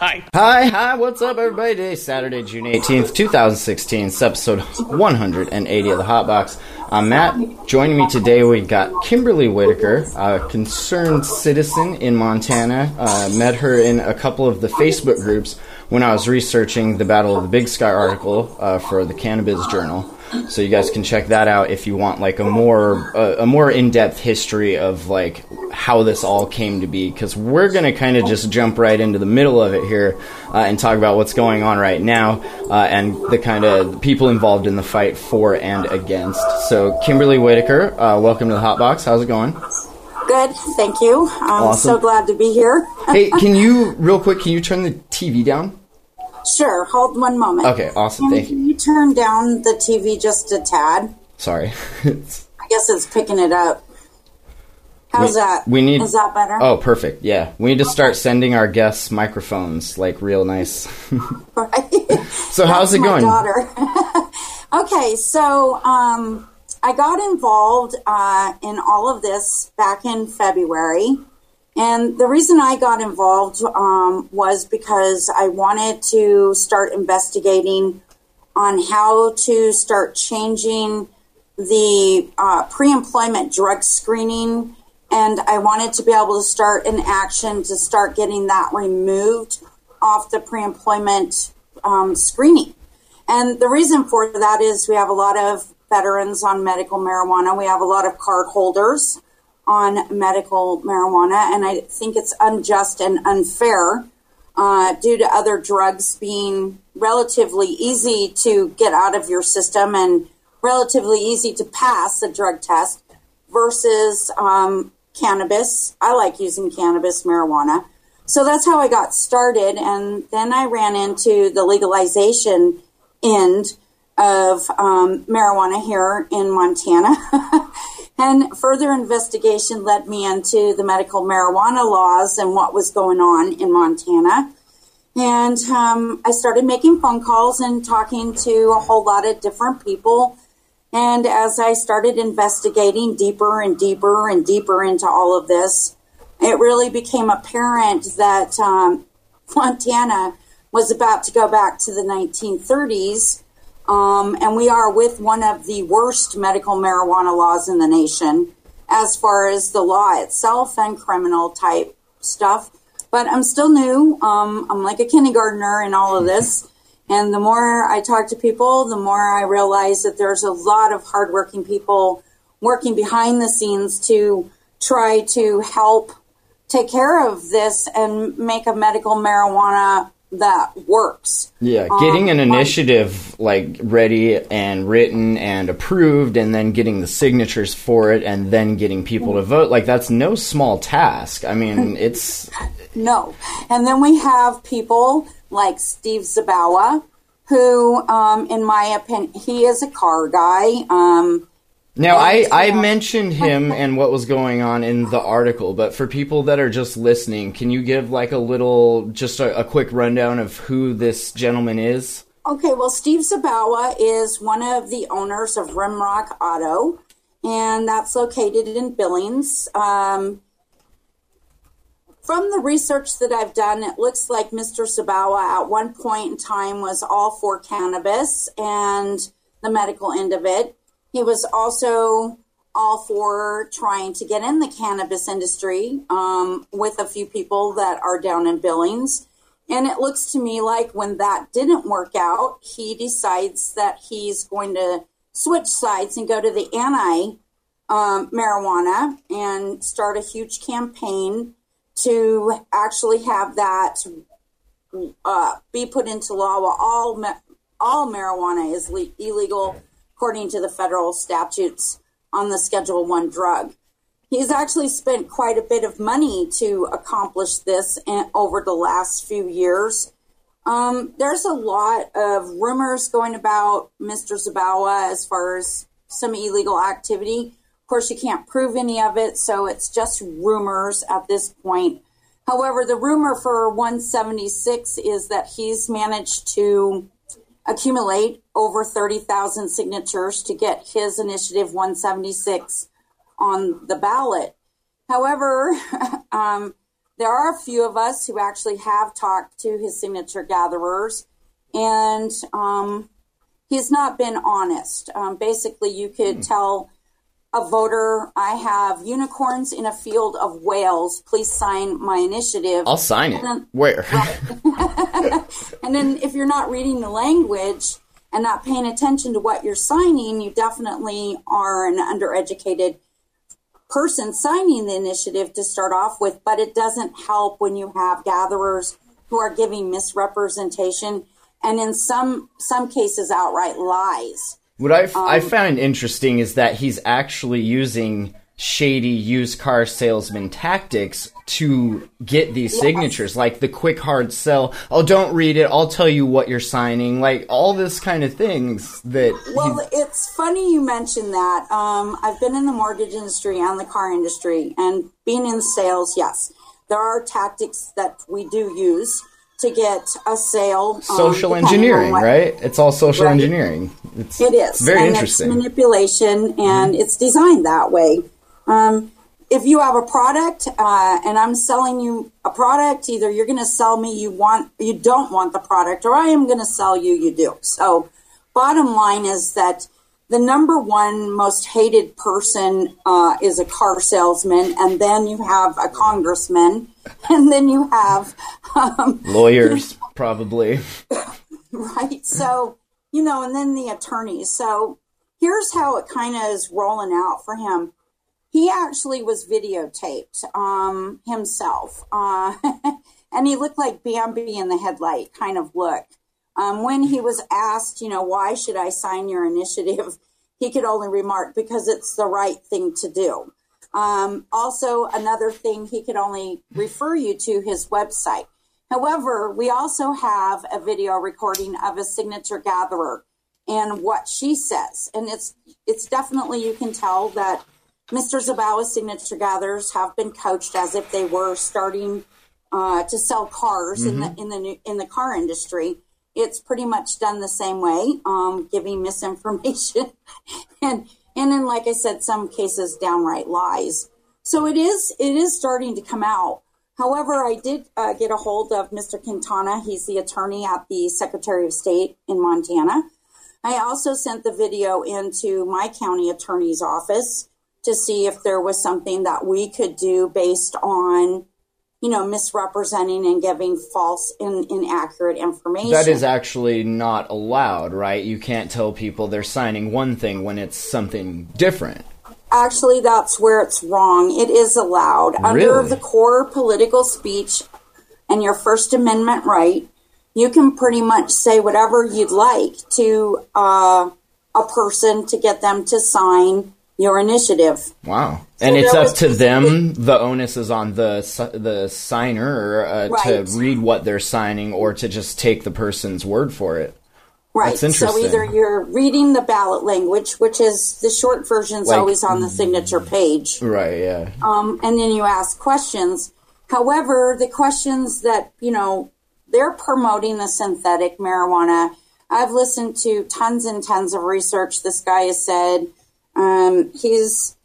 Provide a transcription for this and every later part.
Hi. Hi, hi, what's up, everybody? Today, Saturday, June 18th, 2016. It's episode 180 of the Hotbox. I'm Matt. Joining me today, we got Kimberly Whitaker, a concerned citizen in Montana. Uh, met her in a couple of the Facebook groups when I was researching the Battle of the Big Sky article uh, for the Cannabis Journal. So you guys can check that out if you want like a more uh, a more in depth history of like how this all came to be. Because we're gonna kind of just jump right into the middle of it here uh, and talk about what's going on right now uh, and the kind of people involved in the fight for and against. So Kimberly Whitaker, uh, welcome to the Hot Box. How's it going? Good, thank you. I'm Awesome. so glad to be here. hey, can you real quick? Can you turn the TV down? Sure, hold one moment. Okay, awesome. Can, Thank you. can you turn down the TV just a tad? Sorry. I guess it's picking it up. How's We- that? we need- Is that better? oh, perfect. Yeah, we need to start sending our guests microphones like real nice. Right. So how's That's it going? daughter. okay, so um, I got involved uh, in all of this back in February. And the reason I got involved um, was because I wanted to start investigating on how to start changing the uh, pre employment drug screening. And I wanted to be able to start an action to start getting that removed off the pre employment um, screening. And the reason for that is we have a lot of veterans on medical marijuana, we have a lot of card holders on medical marijuana, and I think it's unjust and unfair uh, due to other drugs being relatively easy to get out of your system and relatively easy to pass a drug test versus um, cannabis. I like using cannabis, marijuana. So that's how I got started. And then I ran into the legalization end of um, marijuana here in Montana. and further investigation led me into the medical marijuana laws and what was going on in Montana. And um, I started making phone calls and talking to a whole lot of different people. And as I started investigating deeper and deeper and deeper into all of this, it really became apparent that um, Montana was about to go back to the 1930s. Um, and we are with one of the worst medical marijuana laws in the nation as far as the law itself and criminal type stuff. But I'm still new. Um, I'm like a kindergartner in all of this. And the more I talk to people, the more I realize that there's a lot of hardworking people working behind the scenes to try to help take care of this and make a medical marijuana that works. Yeah, getting an Um, initiative like ready and written and approved, and then getting the signatures for it, and then getting people to vote like that's no small task. I mean, it's No. And then we have people like Steve Zabawa, who, um, in my opinion, he is a car guy. Um, now I I mentioned him and what was going on in the article, but for people that are just listening, can you give like a little, just a, a quick rundown of who this gentleman is? Okay, well, Steve Zabawa is one of the owners of Rimrock Auto, and that's located in Billings. Um, from the research that I've done, it looks like Mr. Zabawa at one point in time was all for cannabis and the medical end of it. He was also all for trying to get in the cannabis industry um, with a few people that are down in Billings. And it looks to me like when that didn't work out, he decides that he's going to switch sides and go to the anti um, marijuana and start a huge campaign to actually have that uh, be put into law. While all all marijuana is le- illegal according to the federal statutes on the Schedule One drug. He's actually spent quite a bit of money to accomplish this over the last few years. Um, there's a lot of rumors going about Mr. Zabawa as far as some illegal activity. Of course, you can't prove any of it, so it's just rumors at this point. However, the rumor for 176 is that he's managed to accumulate over 30,000 signatures to get his initiative 176 on the ballot. However, um, there are a few of us who actually have talked to his signature gatherers, and um, he's not been honest. Um, basically, you could tell a voter, I have unicorns in a field of whales. Please sign my initiative. I'll sign it. And then- Where? and then if you're not reading the language and not paying attention to what you're signing, you definitely are an undereducated person signing the initiative to start off with, but it doesn't help when you have gatherers who are giving misrepresentation and in some some cases outright lies. What I, I um, found interesting is that he's actually using shady used car salesman tactics to get these signatures, like the quick hard sell. Oh, don't read it. I'll tell you what you're signing. Like all this kind of things that. Well, it's funny you mentioned that. Um, I've been in the mortgage industry and the car industry, and being in sales, yes, there are tactics that we do use to get a sale. um, social on engineering, what- right? It's all social Right. engineering. It's, It is it's very and interesting. Mm-hmm. It's manipulation, and it's designed that way. Um, if you have a product uh, and I'm selling you a product, either you're going to sell me you want you don't want the product, or I am going to sell you you do. So, bottom line is that the number one most hated person uh, is a car salesman, and then you have a congressman, and then you have um, Lawyers, probably. right? So, you know, and then the attorneys. So, here's how it kind of is rolling out for him. He actually was videotaped um, himself, uh, and he looked like Bambi in the headlight kind of look. Um, when he was asked, you know, why should I sign your initiative, he could only remark, because it's the right thing to do. Um, also, another thing, he could only refer you to his website. However, we also have a video recording of a signature gatherer and what she says. And it's it's definitely you can tell that Mr. Zabawa's signature gatherers have been coached as if they were starting uh, to sell cars in the in the new- in the car industry. It's pretty much done the same way, um, giving misinformation and and in like I said, some cases downright lies. So it is it is starting to come out. However, I did uh, get a hold of Mr. Quintana. He's the attorney at the Secretary of State in Montana. I also sent the video into my county attorney's office to see if there was something that we could do based on, you know, misrepresenting and giving false and inaccurate information. That is actually not allowed, right? You can't tell people they're signing one thing when it's something different. Actually, that's where it's wrong. It is allowed under the core political speech and your First Amendment right. You can pretty much say whatever you'd like to uh, a person to get them to sign your initiative. Wow. And it's up to them. The onus is on the the signer uh, to read what they're signing or to just take the person's word for it. Right. That's interesting. So either you're reading the ballot language, which is the short version's Like- always on the signature page. Right, yeah. um, and then you ask questions. However, the questions that you know they're promoting the synthetic marijuana. I've listened to tons and tons of research. This guy has said um, he's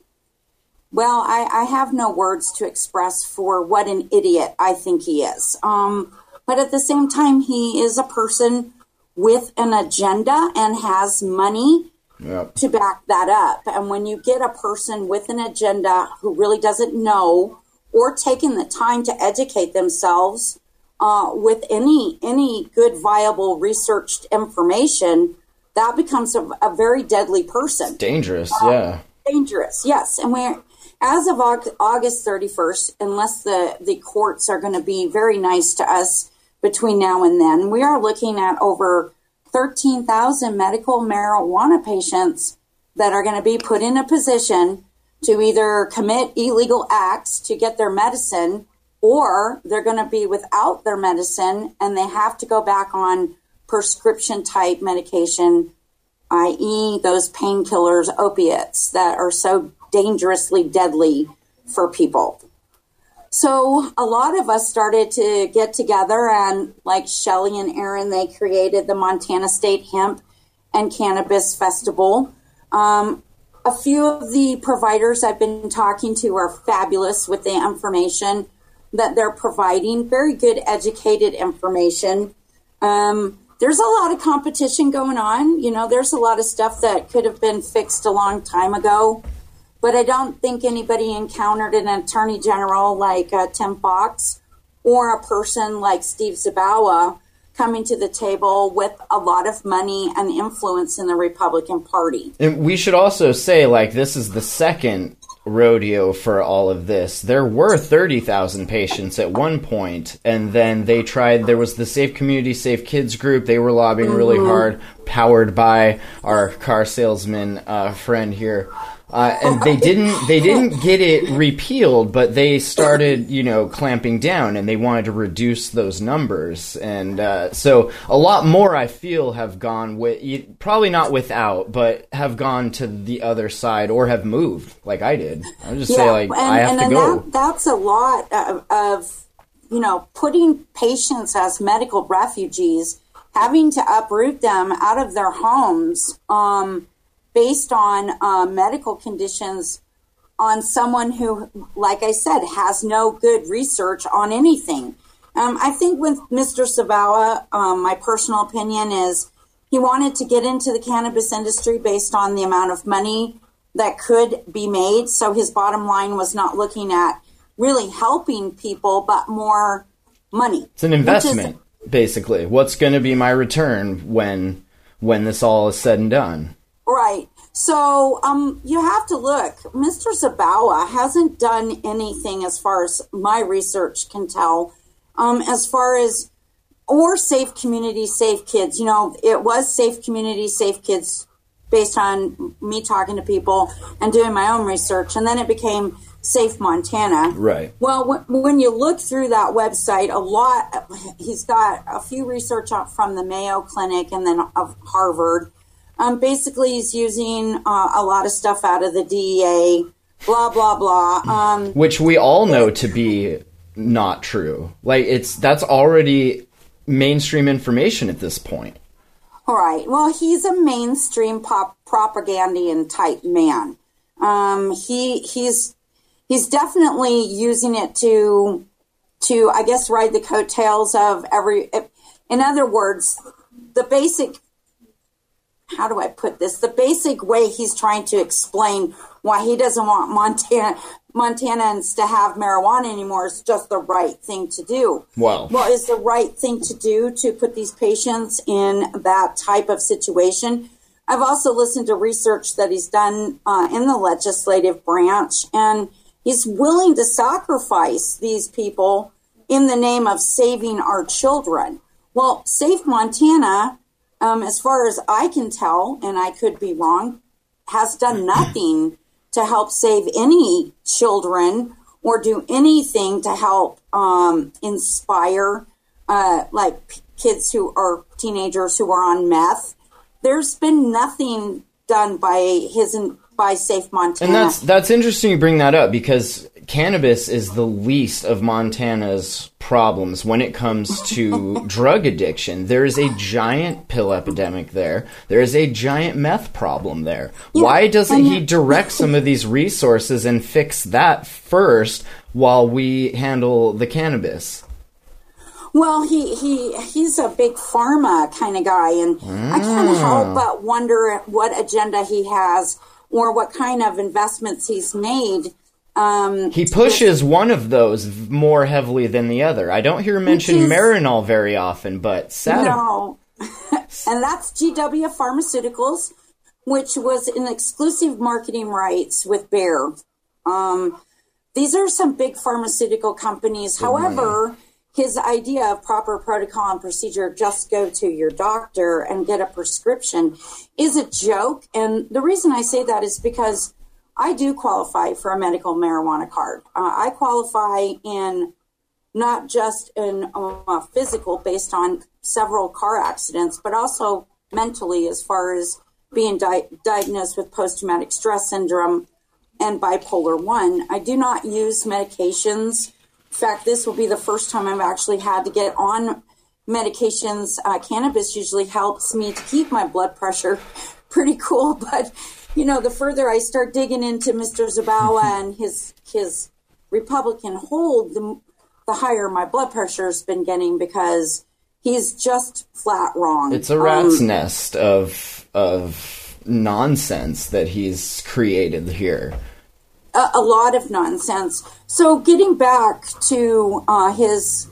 well. I, I have no words to express for what an idiot I think he is. Um, but at the same time, he is a person with an agenda and has money Yep. to back that up. And when you get a person with an agenda who really doesn't know or taking the time to educate themselves uh, with any any good, viable, researched information, that becomes a, a very deadly person Dangerous, uh, yeah. dangerous. Yes, and we're as of August thirty first, unless the the courts are going to be very nice to us between now and then, we are looking at over thirteen thousand medical marijuana patients that are going to be put in a position to either commit illegal acts to get their medicine or they're going to be without their medicine and they have to go back on prescription type medication, i.e., those painkillers, opiates that are so dangerously deadly for people. So a lot of us started to get together and like Shelly and Aaron, they created the Montana State Hemp and Cannabis Festival. Um, a few of the providers I've been talking to are fabulous with the information that they're providing. Very good, educated information. Um, there's a lot of competition going on. You know, there's a lot of stuff that could have been fixed a long time ago. But I don't think anybody encountered an attorney general like uh, Tim Fox or a person like Steve Zabawa coming to the table with a lot of money and influence in the Republican Party. And we should also say, like, this is the second rodeo for all of this. There were 30,000 patients at one point, and then they tried, there was the Safe Community, Safe Kids group. They were lobbying really hard, powered by our car salesman uh, friend here. Uh, and they didn't they didn't get it repealed, but they started you know clamping down, and they wanted to reduce those numbers, and uh, so a lot more I feel have gone with probably not without, but have gone to the other side or have moved like I did. I would just say like and, I have and to then go. That, that's a lot of, of, you know, putting patients as medical refugees, having to uproot them out of their homes um, based on uh, medical conditions on someone who, like I said, has no good research on anything. Um, I think with Mr. Zabawa, um, my personal opinion is he wanted to get into the cannabis industry based on the amount of money that could be made. So his bottom line was not looking at really helping people, but more money. It's an which is- investment, basically. What's going to be my return when when this all is said and done? Right. So um, you have to look. Mr. Zabawa hasn't done anything as far as my research can tell, um, as far as or safe community, safe kids. You know, it was safe community, safe kids based on me talking to people and doing my own research, and then it became Safe Montana. Right. Well, when, when you look through that website, a lot, he's got a few research out from the Mayo Clinic and then of Harvard. Um, basically, he's using uh, a lot of stuff out of the DEA, blah, blah, blah. Um, Which we all know to be not true. Like it's that's already mainstream information at this point. All right. Well, he's a mainstream pop propagandian type man. Um, he he's he's definitely using it to to I guess ride the coattails of every. In other words, the basic. How do I put this? The basic way he's trying to explain why he doesn't want Montana Montanans to have marijuana anymore is just the right thing to do. Well. Well, is the right thing to do to put these patients in that type of situation. I've also listened to research that he's done uh, in the legislative branch, and he's willing to sacrifice these people in the name of saving our children. Well, Safe Montana, um, as far as I can tell, and I could be wrong, has done nothing to help save any children or do anything to help um, inspire uh, like p- kids who are teenagers who are on meth. There's been nothing done by his by Safe Montana. And that's that's interesting you bring that up because cannabis is the least of Montana's problems when it comes to drug addiction. There is a giant pill epidemic there. There is a giant meth problem there. Why doesn't he direct some of these resources and fix that first while we handle the cannabis? Well, he, he he's a big pharma kind of guy, and I can't Mm. help but wonder what agenda he has or what kind of investments he's made. Um, He pushes one of those more heavily than the other. I don't hear mention is- Marinol very often, but sad. No. and that's GW Pharmaceuticals, which was an exclusive marketing rights with Bayer. Um, these are some big pharmaceutical companies. However, his idea of proper protocol and procedure, just go to your doctor and get a prescription, is a joke. And the reason I say that is because I do qualify for a medical marijuana card. Uh, I qualify in not just in uh, physical, based on several car accidents, but also mentally, as far as being di- diagnosed with post traumatic stress syndrome and bipolar 1. I do not use medications. In fact, this will be the first time I've actually had to get on medications. Uh, cannabis usually helps me to keep my blood pressure pretty cool, but you know, the further I start digging into Mr. Zabawa and his his Republican hold, the the higher my blood pressure has been getting because he's just flat wrong. It's a rat's Um, nest of of nonsense that he's created here. a, a lot of nonsense. So getting back to uh, his,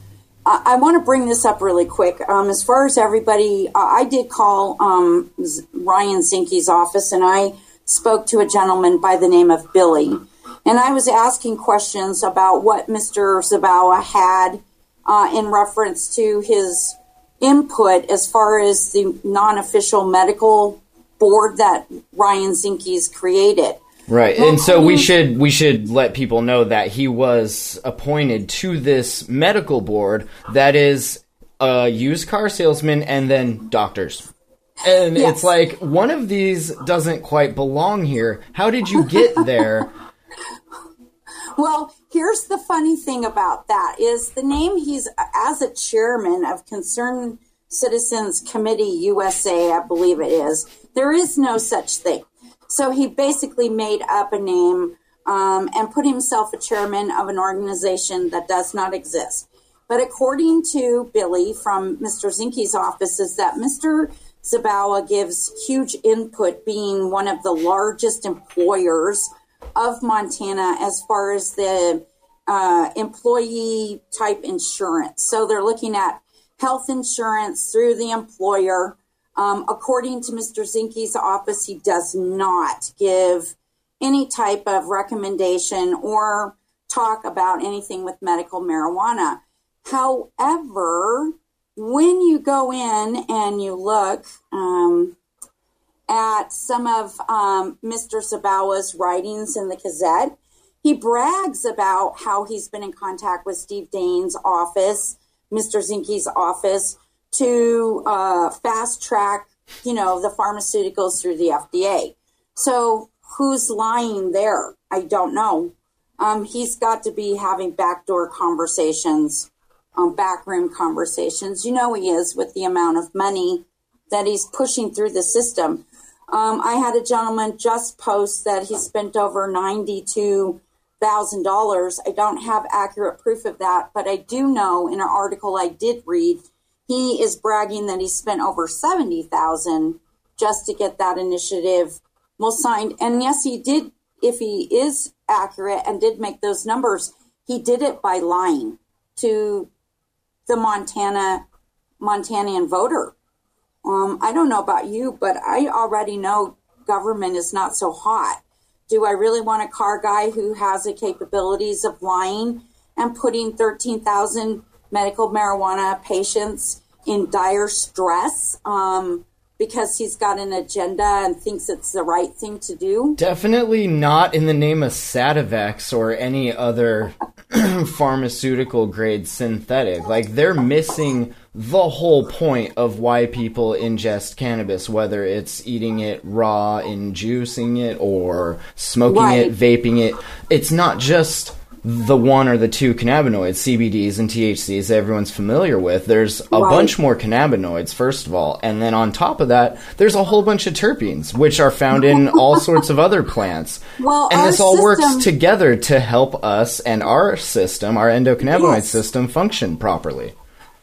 I, I want to bring this up really quick. Um, as far as everybody, uh, I did call um, Ryan Zinke's office, and I spoke to a gentleman by the name of Billy, and I was asking questions about what Mister Zabawa had uh, in reference to his input as far as the non-official medical board that Ryan Zinke's created. Right. Well, and so we should we should let people know that he was appointed to this medical board that is a used car salesman and then doctors. And Yes. it's like one of these doesn't quite belong here. How did you get there? Well, here's the funny thing about that is the name he's as a chairman of Concerned Citizens Committee USA, I believe it is. There is no such thing. So he basically made up a name um, and put himself a chairman of an organization that does not exist. But according to Billy from Mr. Zinke's office, is that Mr. Zabawa gives huge input, being one of the largest employers of Montana as far as the uh, employee type insurance. So they're looking at health insurance through the employer. Um, according to Mr. Zinke's office, he does not give any type of recommendation or talk about anything with medical marijuana. However, when you go in and you look um, at some of um, Mr. Zabawa's writings in the Gazette, he brags about how he's been in contact with Steve Daines' office, Mr. Zinke's office, to uh, fast track, you know, the pharmaceuticals through the FDA. So who's lying there? I don't know. Um, he's got to be having backdoor conversations, um, backroom conversations. You know he is with the amount of money that he's pushing through the system. Um, I had a gentleman just post that he spent over ninety-two thousand dollars. I don't have accurate proof of that, but I do know in an article I did read, he is bragging that he spent over seventy thousand just to get that initiative well signed. And yes, he did. If he is accurate and did make those numbers, he did it by lying to the Montana Montanian voter. Um, I don't know about you, but I already know government is not so hot. Do I really want a car guy who has the capabilities of lying and putting 13,000 medical marijuana patients in dire stress um, because he's got an agenda and thinks it's the right thing to do? Definitely not in the name of Sativex or any other pharmaceutical grade synthetic. Like they're missing the whole point of why people ingest cannabis, whether it's eating it raw, inducing it, or smoking Right. it, vaping it. It's not just the one or the two cannabinoids, CBDs and THCs that everyone's familiar with. There's a Right. bunch more cannabinoids, first of all. And then on top of that, there's a whole bunch of terpenes, which are found in all sorts of other plants. Well, and this all system- works together to help us and our system, our endocannabinoid Yes. system, function properly.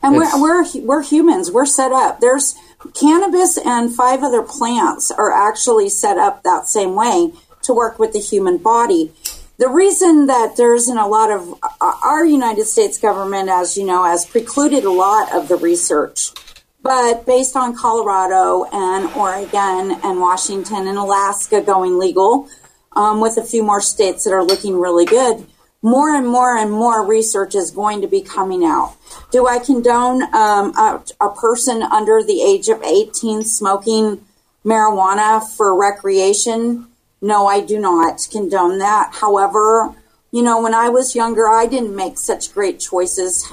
And It's- we're, we're we're humans. We're set up. There's cannabis and five other plants are actually set up that same way to work with the human body. The reason that there isn't a lot of uh, our United States government, as you know, has precluded a lot of the research. But based on Colorado and Oregon and Washington and Alaska going legal, um, with a few more states that are looking really good, more and more and more research is going to be coming out. Do I condone um, a, a person under the age of 18 smoking marijuana for recreation? No, I do not condone that. However, you know, when I was younger, I didn't make such great choices.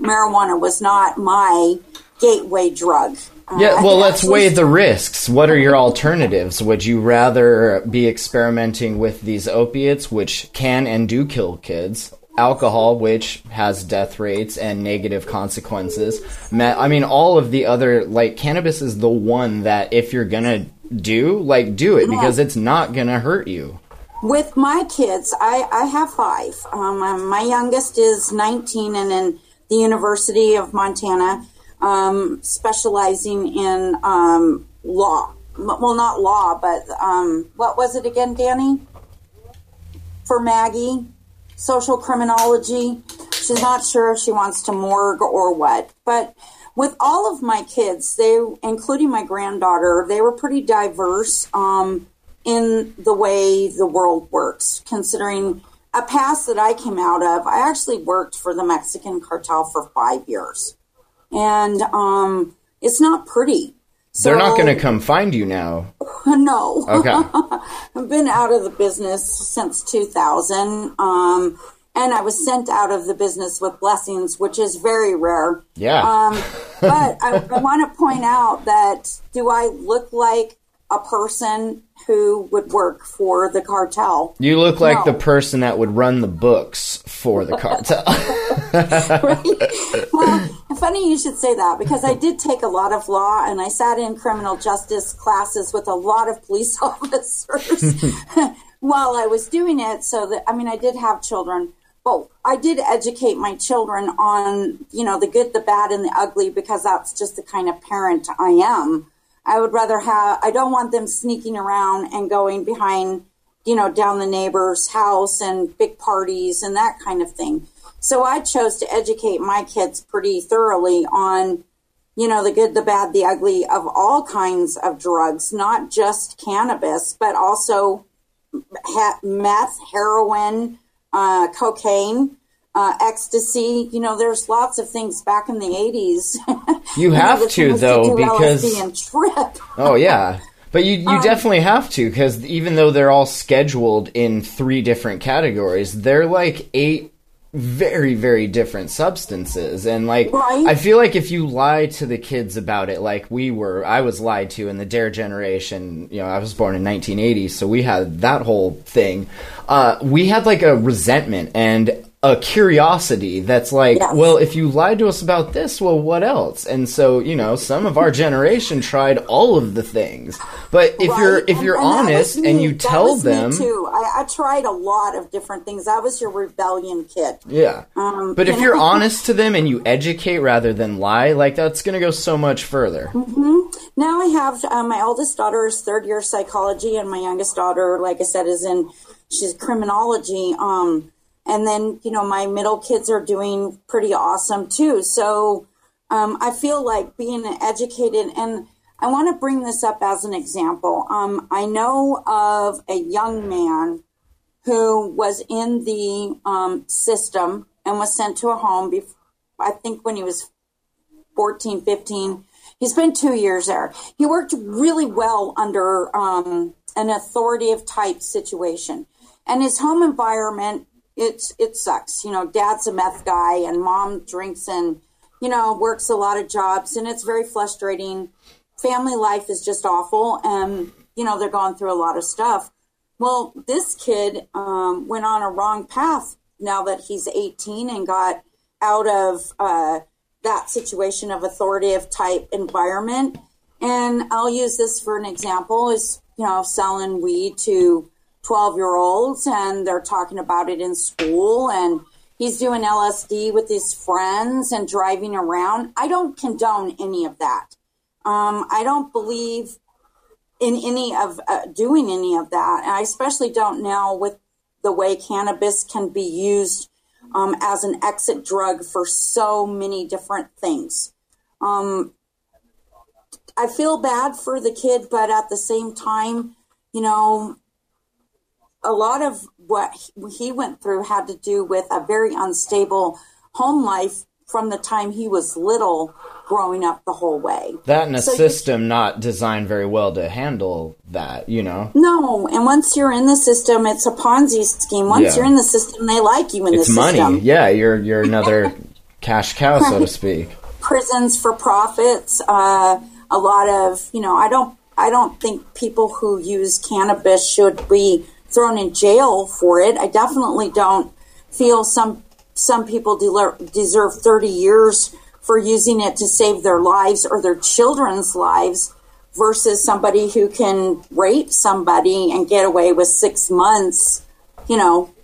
Marijuana was not my gateway drug. Uh, Yeah, well, let's actually- weigh the risks. What are your alternatives? Would you rather be experimenting with these opiates, which can and do kill kids, alcohol, which has death rates and negative consequences? I mean, all of the other, like, cannabis is the one that if you're gonna do, like, do it because it's not gonna hurt you. With my kids, I, I have five. Um, um, my youngest is 19 and in the University of Montana, um, specializing in um, law. Well, not law, but um, what was it again, Danny? For Maggie, social criminology. She's not sure if she wants to morgue or what. But with all of my kids, they, including my granddaughter, they were pretty diverse. Um, in the way the world works, considering a past that I came out of. I actually worked for the Mexican cartel for five years. And um, it's not pretty. So, They're not gonna come find you now. No. Okay. I've been out of the business since 2000. Um, and I was sent out of the business with blessings, which is very rare. Yeah. Um, but I, I want to point out that do I look like a person who would work for the cartel? You look like No. the person that would run the books for the cartel. well, funny you should say that because I did take a lot of law and I sat in criminal justice classes with a lot of police officers while I was doing it. So that, I mean, I did have children, but I did educate my children on, you know, the good, the bad, and the ugly because that's just the kind of parent I am. I would rather have, I don't want them sneaking around and going behind, you know, down the neighbor's house and big parties and that kind of thing. So I chose to educate my kids pretty thoroughly on, you know, the good, the bad, the ugly of all kinds of drugs, not just cannabis, but also meth, heroin, uh, cocaine, uh, ecstasy. You know, there's lots of things back in the 80s. You have that to, though, do because- LSD and trip. Oh yeah. But you, Um, you definitely have to because even though they're all scheduled in three different categories, they're like eight very very different substances. And like Right. I feel like if you lie to the kids about it like we were I was lied to in the dare generation. You know I was born in 1980 so we had that whole thing. Uh, we had like a resentment and a curiosity that's like Yes. well if you lied to us about this well what else and so you know some of our generation tried all of the things but if you're if And- you're and honest and you That tell them too. I, I tried a lot of different things. I was your rebellion kid. yeah Um, but if you you're honest to them and you educate rather than lie like that's gonna go so much further Now I have uh, my oldest daughter is third year psychology, and my youngest daughter, like I said, is in she's criminology. Um, and then you know my middle kids are doing pretty awesome too. So um, I feel like being educated, and I want to bring this up as an example. Um, I know of a young man who was in the um, system and was sent to a home. Before, I think when he was 14, 15. He spent two years there. He worked really well under um, an authoritative type situation. And his home environment, it's, it sucks. You know, dad's a meth guy and mom drinks and, you know, works a lot of jobs and it's very frustrating. Family life is just awful. And, you know, they're going through a lot of stuff. Well, this kid um, went on a wrong path now that he's 18 and got out of uh, that situation of authoritative type environment. And I'll use this for an example is, you know, selling weed to 12 year olds and they're talking about it in school and he's doing LSD with his friends and driving around. I don't condone any of that. Um, I don't believe in any of uh, doing any of that. And I especially don't now with the way cannabis can be used um, as an exit drug for so many different things. Um, I feel bad for the kid, but at the same time, you know, a lot of what he went through had to do with a very unstable home life from the time he was little growing up the whole way. That and a So you- system not designed very well to handle that, you know? No, and once you're in the system, it's a Ponzi scheme. Once Yeah. you're in the system, they like you in It's the money. system. Yeah, you're you're another cash cow, so to speak. prisons for profits. Uh, a lot of you know, I don't, I don't think people who use cannabis should be thrown in jail for it. I definitely don't feel some some people deler- deserve thirty years for using it to save their lives or their children's lives versus somebody who can rape somebody and get away with six months. You know,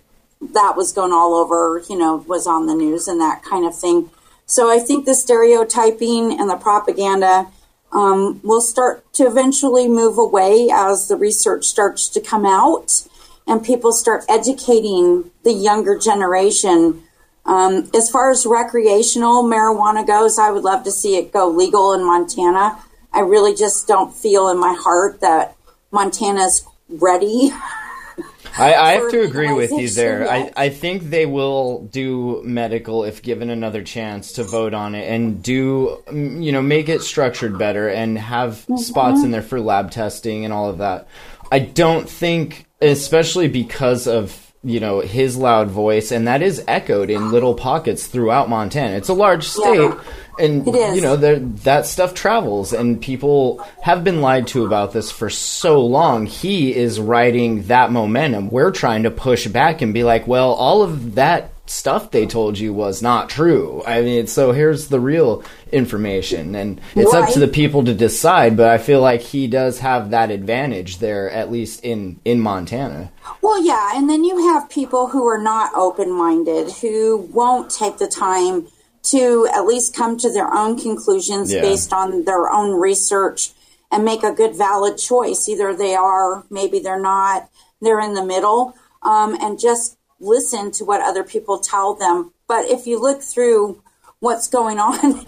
that was going all over, you know, was on the news and that kind of thing. So I think the stereotyping and the propaganda um, will start to eventually move away as the research starts to come out and people start educating the younger generation. Um, as far as recreational marijuana goes, I would love to see it go legal in Montana. I really just don't feel in my heart that Montana's ready I, I have to agree with you there. I. I think they will do medical if given another chance to vote on it and do, you know, make it structured better and have Mm-hmm. spots in there for lab testing and all of that. I don't think, especially because of, you know, his loud voice, and that is echoed in little pockets throughout Montana. It's a large state. Yeah. And you know that stuff travels, and people have been lied to about this for so long. He is riding that momentum. We're trying to push back and be like, well, all of that stuff they told you was not true. I mean, so here's the real information, and it's up to the people to decide. But I feel like he does have that advantage there, at least in in Montana. Well, yeah, and then you have people who are not open minded, who won't take the time to at least come to their own conclusions Yeah. based on their own research and make a good, valid choice. Either they are, maybe they're not, they're in the middle, um, and just listen to what other people tell them. But if you look through what's going on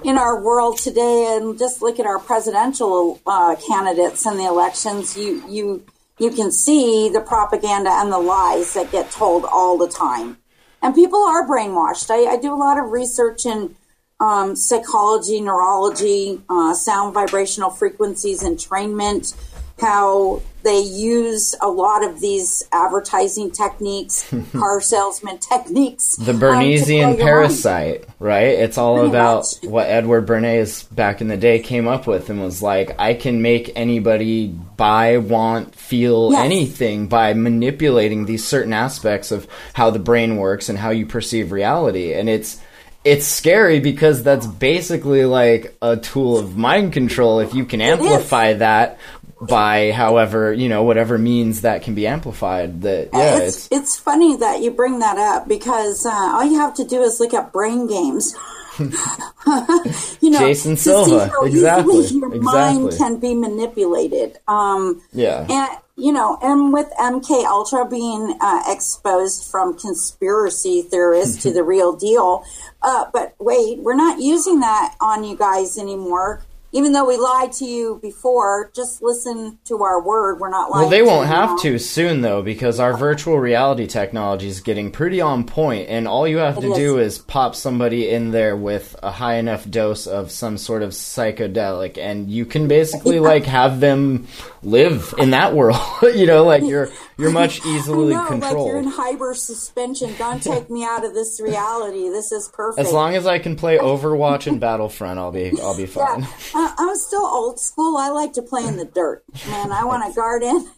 in our world today and just look at our presidential uh, candidates and the elections, you, you, you can see the propaganda and the lies that get told all the time. And people are brainwashed. I, I do a lot of research in um, psychology, neurology, uh, sound vibrational frequencies, entrainment, how they use a lot of these advertising techniques, car salesman techniques. The um, Bernesian mind. parasite, right? It's all Pretty about much. what Edward Bernays back in the day came up with and was like, I can make anybody buy, want, feel Yes. anything by manipulating these certain aspects of how the brain works and how you perceive reality. And it's it's scary because that's basically like a tool of mind control if you can amplify that by however, you know, whatever means that can be amplified. That yeah, it's, it's funny that you bring that up because uh, all you have to do is look at brain games. you know, Jason Silva. Exactly. Your mind Exactly. can be manipulated. Um, Yeah. and you know, and with MK Ultra being uh, exposed from conspiracy theorists to the real deal, uh, but wait, we're not using that on you guys anymore. Even though we lied to you before, just listen to our word. We're not lying. Well, they won't have now. to soon though, because our virtual reality technology is getting pretty on point, and all you have It to is. do is pop somebody in there with a high enough dose of some sort of psychedelic, and you can basically like have them live in that world. you know, like you're you're much easily know, like you're in controlled. hyper suspension. Don't take me out of this reality. This is perfect. As long as I can play Overwatch and Battlefront, I'll be I'll be fine. Yeah, I, I'm still old school. I like to play in the dirt, man. I want to garden.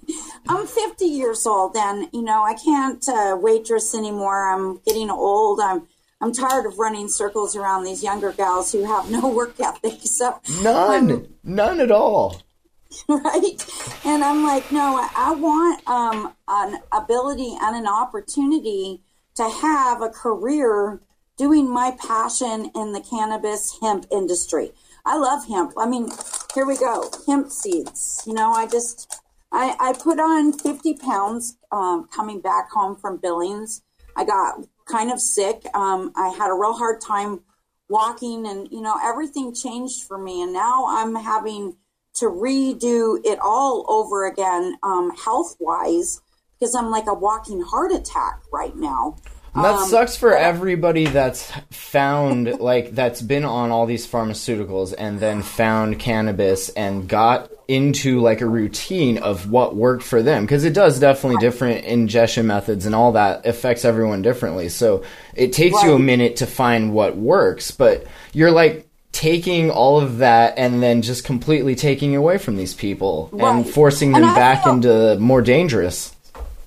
I'm 50 years old, and you know I can't uh, waitress anymore. I'm getting old. I'm I'm tired of running circles around these younger gals who have no work ethic. So None, none at all. right? And I'm like, no, I- I want um, an ability and an opportunity to have a career doing my passion in the cannabis hemp industry. I love hemp. I mean, here we go, hemp seeds. You know, I just I, I put on 50 pounds um, coming back home from Billings. I got kind of sick. Um, I had a real hard time walking, and you know everything changed for me. And now I'm having to redo it all over again, um, health wise, because I'm like a walking heart attack right now. And that Um, sucks for everybody that's found like that's been on all these pharmaceuticals and then found cannabis and got into like a routine of what worked for them because it does definitely different ingestion methods and all that affects everyone differently. So it takes you a minute to find what works, but you're like taking all of that and then just completely taking away from these people and forcing them I back into more dangerous.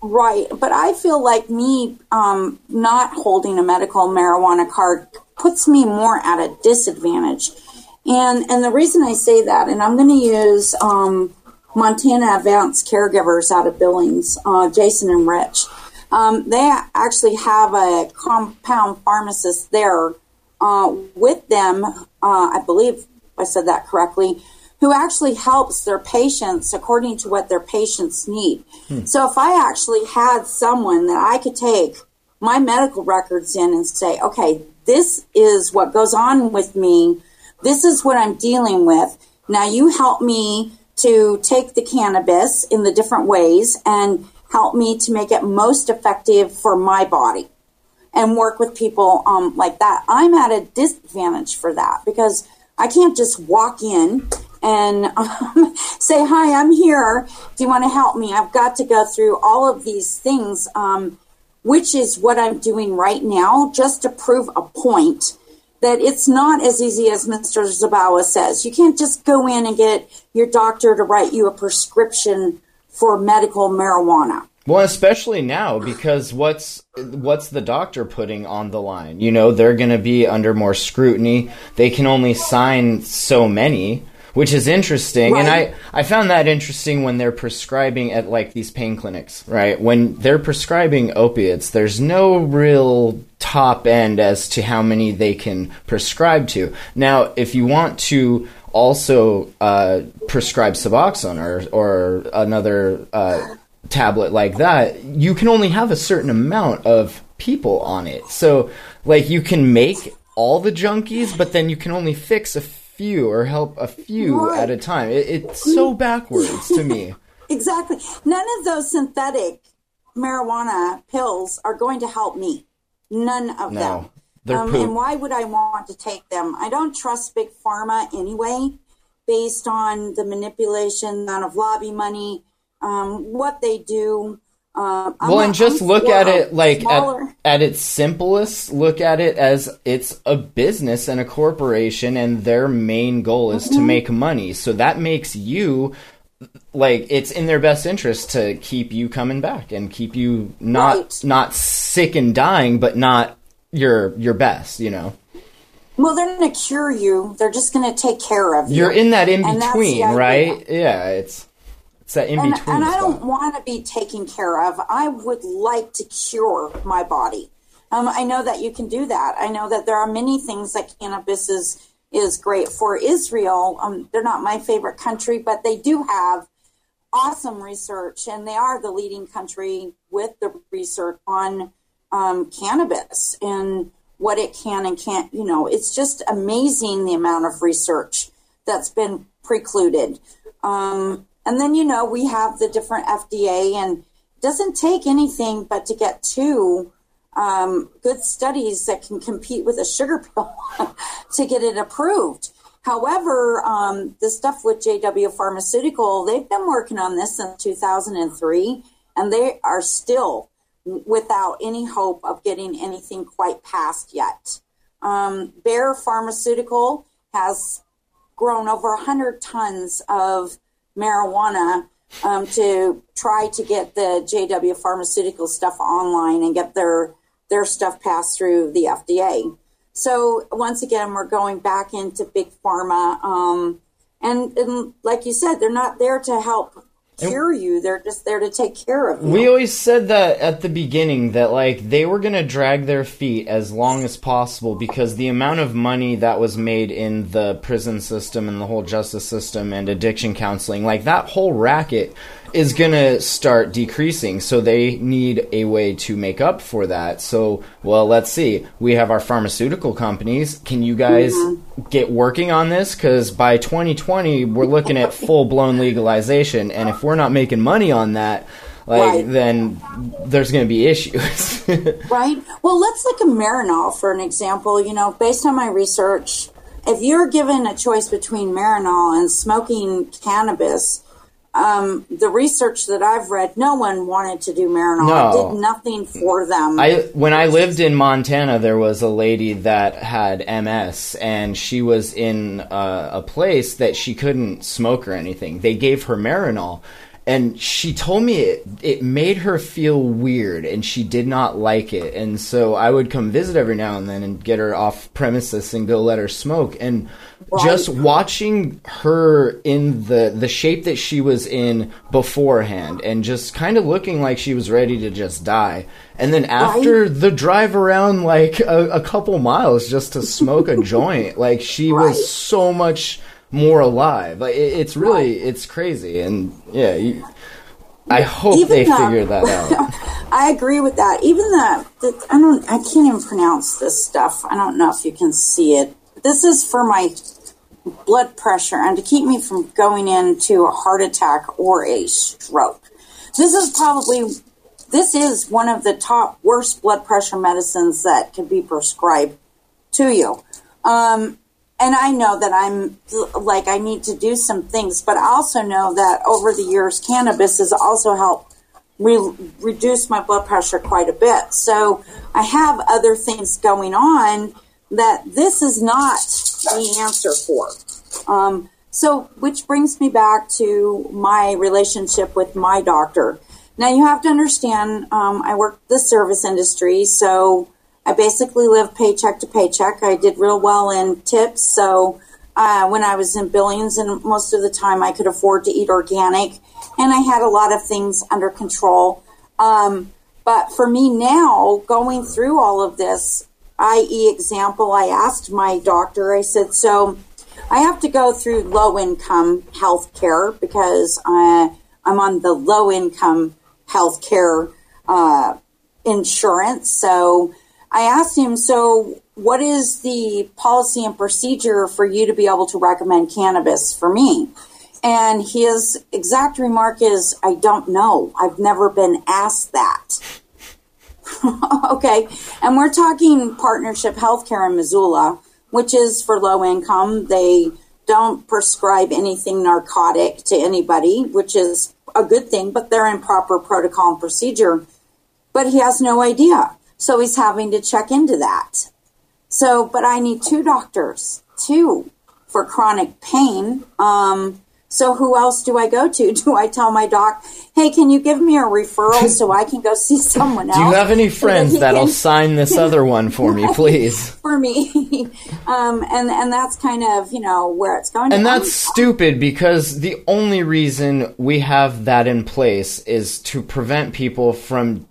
Right, but I feel like me um, not holding a medical marijuana card puts me more at a disadvantage, and and the reason I say that, and I'm going to use um, Montana Advanced Caregivers out of Billings, uh, Jason and Rich. Um, they actually have a compound pharmacist there uh, with them. Uh, I believe I said that correctly. Who actually helps their patients according to what their patients need. So if I actually had someone that I could take my medical records in and say, okay, this is what goes on with me. This is what I'm dealing with. Now you help me to take the cannabis in the different ways and help me to make it most effective for my body and work with people um, like that. I'm at a disadvantage for that because I can't just walk in and um, say, Hi, I'm here. Do you want to help me? I've got to go through all of these things, um, which is what I'm doing right now, just to prove a point that it's not as easy as Mr. Zabawa says. You can't just go in and get your doctor to write you a prescription for medical marijuana. Well, especially now because what's what's the doctor putting on the line? You know, they're going to be under more scrutiny. They can only sign so many, which is interesting. And I I found that interesting when they're prescribing at like these pain clinics, right? When they're prescribing opiates, there's no real top end as to how many they can prescribe to. Now, if you want to also uh, prescribe Suboxone or or another uh, tablet like that, you can only have a certain amount of people on it. So, like, you can make all the junkies, but then you can only fix a few or help a few Right. at a time. It, it's so backwards to me. Exactly. None of those synthetic marijuana pills are going to help me. None of No, them. they're Um, and why would I want to take them? I don't trust big pharma anyway, based on the manipulation, amount of lobby money, um, what they do. Um, Well, not- and just I'm look at it like at, at its simplest. Look at it as it's a business and a corporation, and their main goal is Mm-hmm. to make money. So that makes you like it's in their best interest to keep you coming back and keep you not Right. not sick and dying, but not your your best. You know, Well, they're going to cure you. They're just going to take care of you. you're in that in And that's the between, right? Yeah, it's it's that in and, between. and I don't want to be taken care of. I would like to cure my body. Um, I know that you can do that. I know that there are many things that cannabis is is great for. Israel, um, they're not my favorite country, but they do have awesome research, and they are the leading country with the research on um, cannabis and what it can and can't. You know, it's just amazing the amount of research that's been precluded. Um, and then, you know, we have the different FDA, and it doesn't take anything but to get two um, good studies that can compete with a sugar pill to get it approved. However, um, the stuff with GW Pharmaceutical, they've been working on this since 2003, and they are still without any hope of getting anything quite passed yet. Um, Bayer Pharmaceutical has grown over 100 tons of marijuana um, to try to get the GW Pharmaceutical stuff online and get their their stuff passed through the FDA. So once again, we're going back into big pharma, um, and, and like you said, they're not there to help cure you; they're just there to take care of you. We always said that at the beginning that like they were gonna drag their feet as long as possible because the amount of money that was made in the prison system and the whole justice system and addiction counseling, like that whole racket is gonna start decreasing. So they need a way to make up for that. So well, let's see. We have our pharmaceutical companies. Can you guys mm-hmm. get working on this? Because by 2020, we're looking at full blown legalization, and if we're not making money on that, like Right. then there's going to be issues. Right. Well, let's look at Marinol for an example. You know, based on my research, if you're given a choice between Marinol and smoking cannabis, um, the research that I've read, no one wanted to do Marinol. No. It did nothing for them. I when I lived in Montana, there was a lady that had MS, and she was in uh, a place that she couldn't smoke or anything. They gave her Marinol, and she told me it it made her feel weird, and she did not like it. And so I would come visit every now and then and get her off premises and go let her smoke. And just watching her in the the shape that she was in beforehand, and just kind of looking like she was ready to just die. And then after the drive around like a, a couple miles just to smoke a joint, like she Right. was so much more alive. Like it, it's really it's crazy, and yeah, you, I hope Even they the- figure that out. I agree with that. Even the, the I don't I can't even pronounce this stuff. I don't know if you can see it. This is for my blood pressure and to keep me from going into a heart attack or a stroke. This is probably this is one of the top worst blood pressure medicines that can be prescribed to you. Um, and I know that I'm like I need to do some things, but I also know that over the years, cannabis has also helped re- reduce my blood pressure quite a bit. So I have other things going on that this is not the answer for. Um, so, which brings me back to my relationship with my doctor. Now, you have to understand, um, I work the service industry, so I basically lived paycheck to paycheck. I did real well in tips, so uh, when I was in Billings, and most of the time I could afford to eat organic, and I had a lot of things under control. Um, but for me now, going through all of this, i.e., example, I asked my doctor, I said, so I have to go through low income health care because I'm on the low income health care uh, insurance. So I asked him, so what is the policy and procedure for you to be able to recommend cannabis for me? And his exact remark is, I don't know. I've never been asked that. okay. And we're talking partnership healthcare in Missoula, which is for low income. They don't prescribe anything narcotic to anybody, which is a good thing, but they're in proper protocol and procedure. But he has no idea. So he's having to check into that. So, but I need two doctors, two for chronic pain. Um, so who else do I go to? Do I tell my doc, hey, can you give me a referral so I can go see someone else? Do you have any so that friends he that'll can- sign this other one for me, please? for me? um, and and that's kind of you know where it's going. And that's stupid because the only reason we have that in place is to prevent people from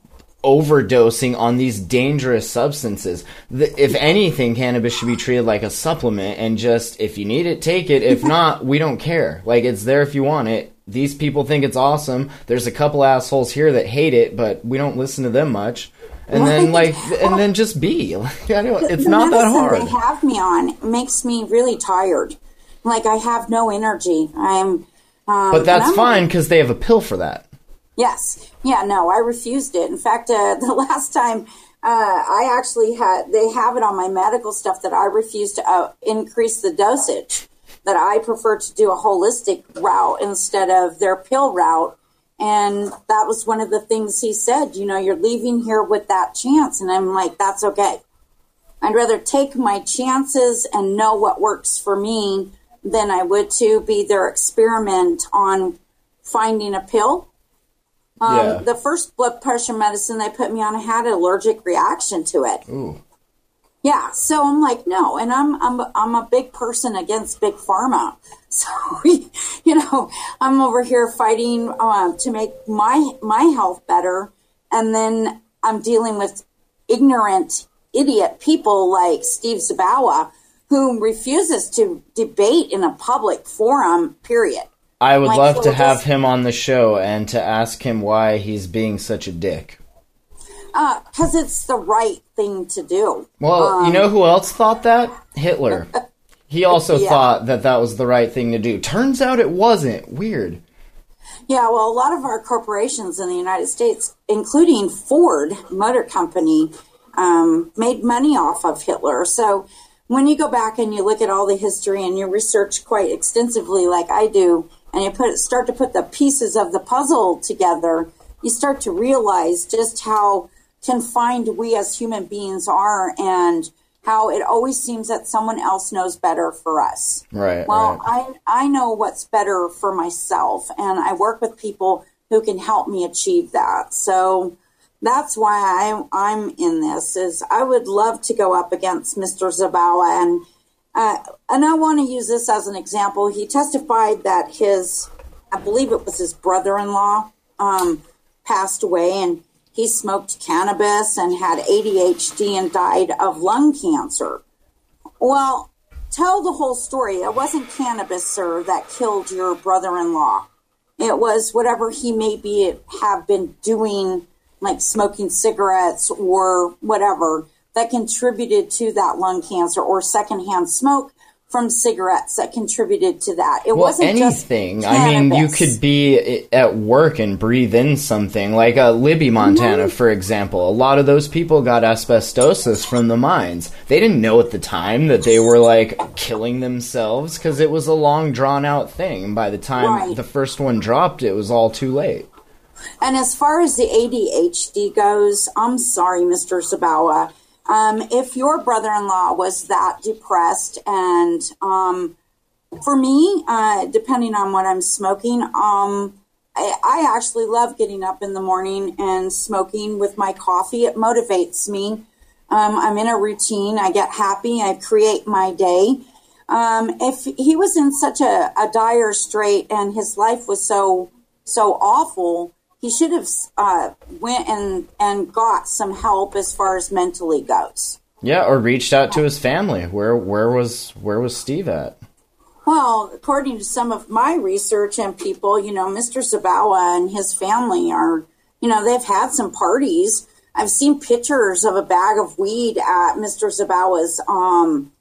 overdosing on these dangerous substances. The, if anything, cannabis should be treated like a supplement and just, if you need it, take it. If not, we don't care. Like, it's there if you want it. These people think it's awesome. There's a couple assholes here that hate it, but we don't listen to them much. And then, like, and then just be. Like, I don't, it's the not that hard. They have me on makes me really tired. Like I have no energy. I'm. Um, But that's fine because they have a pill for that. Yes. Yeah, no, I refused it. In fact, uh, the last time uh, I actually had, they have it on my medical stuff that I refused to uh, increase the dosage, that I prefer to do a holistic route instead of their pill route. And that was one of the things he said, you know, you're leaving here with that chance. And I'm like, that's okay. I'd rather take my chances and know what works for me than I would to be their experiment on finding a pill um, Yeah. The first blood pressure medicine they put me on, I had an allergic reaction to it. Ooh. Yeah, so I'm like, no, and I'm I'm I'm a big person against big pharma. So you know, I'm over here fighting uh, to make my my health better, and then I'm dealing with ignorant idiot people like Steve Zabawa who refuses to debate in a public forum. Period. I would Like, love to have him on the show and to ask him why he's being such a dick. Because it's the right thing to do. Well, you know who else thought that? Hitler. He also Yeah. thought that that was the right thing to do. Turns out it wasn't. Weird. Yeah, well, a lot of our corporations in the United States, including Ford Motor Company, um, made money off of Hitler. So when you go back and you look at all the history and you research quite extensively, like I do, and you put start to put the pieces of the puzzle together, you start to realize just how confined we as human beings are and how it always seems that someone else knows better for us. Right. Well, right. I I know what's better for myself, and I work with people who can help me achieve that. So that's why I, I'm in this. Is I would love to go up against Mr. Zabawa, and uh, and I want to use this as an example. He testified that his, I believe it was his brother-in-law, um, passed away, and he smoked cannabis and had ADHD and died of lung cancer. Well, tell the whole story. It wasn't cannabis, sir, that killed your brother in law. It was whatever he maybe have been doing, like smoking cigarettes or whatever, that contributed to that lung cancer or secondhand smoke from cigarettes that contributed to that. It well, wasn't anything. I mean, you could be at work and breathe in something like uh, Libby, Montana, Mm-hmm. for example. A lot of those people got asbestosis from the mines. They didn't know at the time that they were like killing themselves because it was a long, drawn out thing. And by the time Right. the first one dropped, it was all too late. And as far as the ADHD goes, I'm sorry, Mr. Zabawa. Um, if your brother in law was that depressed, and um, for me, uh, depending on what I'm smoking, um, I, I actually love getting up in the morning and smoking with my coffee. It motivates me. Um, I'm in a routine. I get happy. I create my day. Um, if he was in such a, a dire strait and his life was so so awful, he should have uh, went and and got some help as far as mentally goes. Yeah, or reached out to his family. Where where was where was Steve at? Well, according to some of my research and people, you know, Mr. Zabawa and his family are, you know, they've had some parties. I've seen pictures of a bag of weed at Mr. Zabawa's um,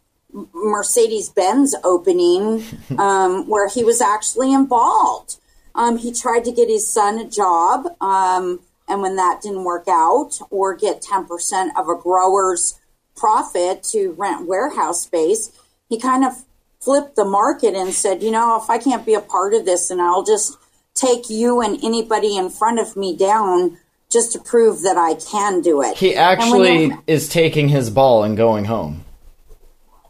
Mercedes Benz opening, um, where he was actually involved. Um, he tried to get his son a job, um, and when that didn't work out, or get 10% of a grower's profit to rent warehouse space, he kind of flipped the market and said, you know, if I can't be a part of this, and I'll just take you and anybody in front of me down just to prove that I can do it. He actually is taking his ball and going home.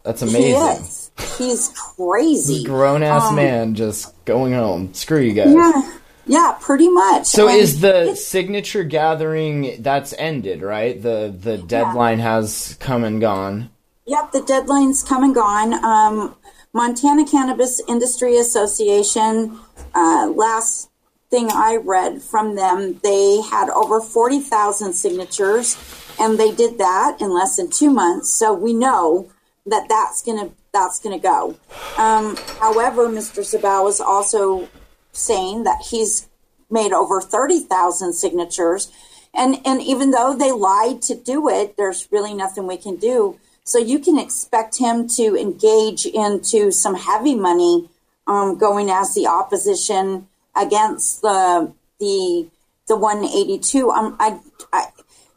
That's amazing. He's crazy. Grown ass Um, man just going home. Screw you guys. Yeah, yeah, pretty much. So And is the signature gathering that's ended, right? The the deadline has come and gone. Yep, the deadline's come and gone. Um, Montana Cannabis Industry Association, uh, last thing I read from them, they had over 40,000 signatures, and they did that in less than two months. So we know that that's gonna that's gonna go. Um, however, Mr. Zabawa is also saying that he's made over 30,000 signatures. And, and even though they lied to do it, there's really nothing we can do. So you can expect him to engage into some heavy money um, going as the opposition against the the the 182. Um, I, I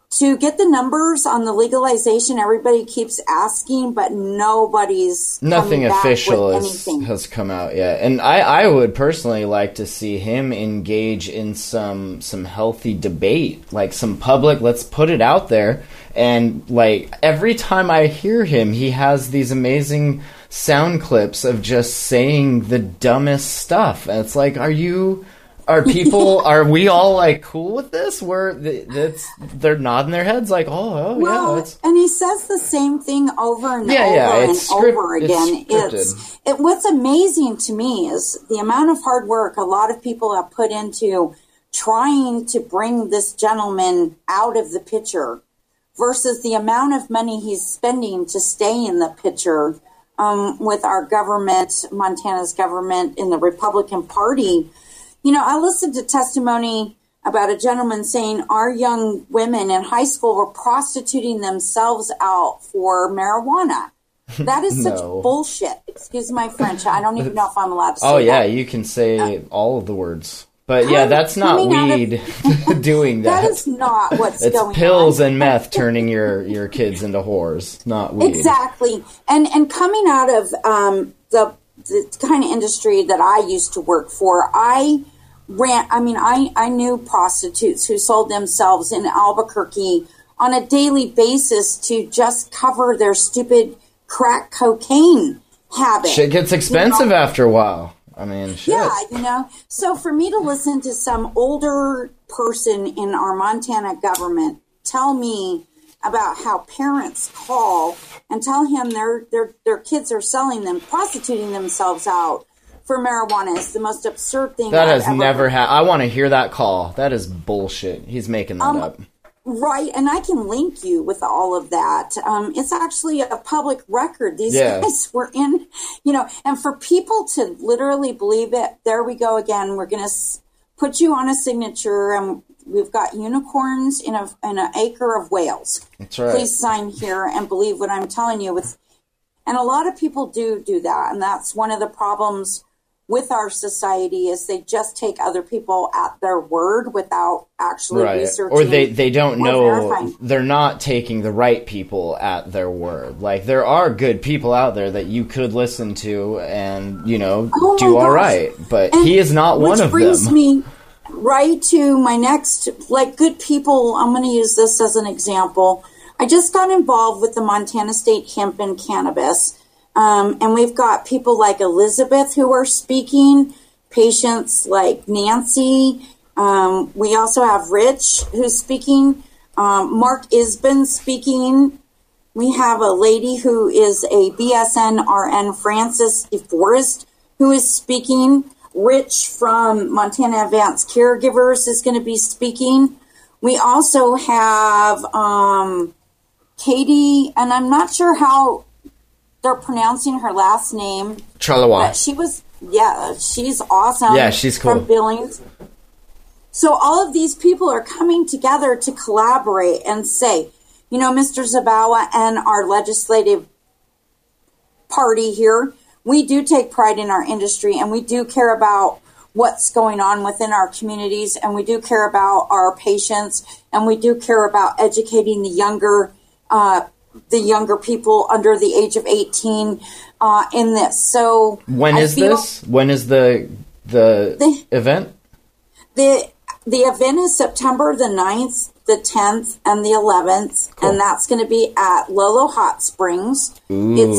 to get the numbers on the legalization, everybody keeps asking, but nobody's Nothing coming back with official has, anything. has come out yet. And I, I would personally like to see him engage in some some healthy debate, like some public, let's put it out there. And like every time I hear him, he has these amazing sound clips of just saying the dumbest stuff. And it's like, are you are people are we all like cool with this where that's they're nodding their heads like oh, oh Well, yeah it's and he says the same thing over and Yeah, over yeah, and it's script- over it's again. scripted. it, what's amazing to me is the amount of hard work a lot of people have put into trying to bring this gentleman out of the picture versus the amount of money he's spending to stay in the picture um, with our government, Montana's government, in the Republican Party. You know, I listened to testimony about a gentleman saying our young women in high school were prostituting themselves out for marijuana. That is such No. bullshit. Excuse my French. I don't even know if I'm allowed to say oh yeah that. you can say all of the words But yeah, that's not out of- weed doing that. that is not what's going on. it's going pills on. and meth turning your your kids into whores, not weed. Exactly, and and coming out of um, the the kind of industry that I used to work for, I ran. I mean, I I knew prostitutes who sold themselves in Albuquerque on a daily basis to just cover their stupid crack cocaine habit. Shit gets expensive after a while. I mean, shit. Yeah, you know. So for me to listen to some older person in our Montana government tell me about how parents call and tell him their their their kids are selling them, prostituting themselves out for marijuana is the most absurd thing That I've has ever never happened. I want to hear that call. That is bullshit. He's making that Um, up. Right, and I can link you with all of that. Um, it's actually a public record. These Yeah. guys were in, you know, and for people to literally believe it, there we go again. We're going to s- put you on a signature, and we've got unicorns in a in an acre of whales. That's right. Please sign here and believe what I'm telling you. With, and a lot of people do do that, and that's one of the problems with our society is they just take other people at their word without actually Right. researching Or they, they don't know, verifying. they're not taking the right people at their word. Like, there are good people out there that you could listen to and, you know, Oh do gosh. alright. But And he is not one which of brings them. me right to my next like good people i'm going to use this as an example i just got involved with the montana state hemp and cannabis um, and we've got people like elizabeth who are speaking patients like nancy um, we also have rich who's speaking um, mark isbin speaking we have a lady who is a BSN RN, Frances DeForest, who is speaking. Rich from Montana Advanced Caregivers is going to be speaking. We also have um, Katie, and I'm not sure how they're pronouncing her last name, Chalawa. she was, yeah, she's awesome. Yeah, she's cool. From Billings. So all of these people are coming together to collaborate and say, you know, Mr. Zabawa and our legislative party here, we do take pride in our industry and we do care about what's going on within our communities and we do care about our patients and we do care about educating the younger uh, the younger people under the age of 18 uh, in this. So When is this? When is the the The- event? The the event is September the 9th, the 10th, and the 11th, and that's going to be at Lolo Hot Springs.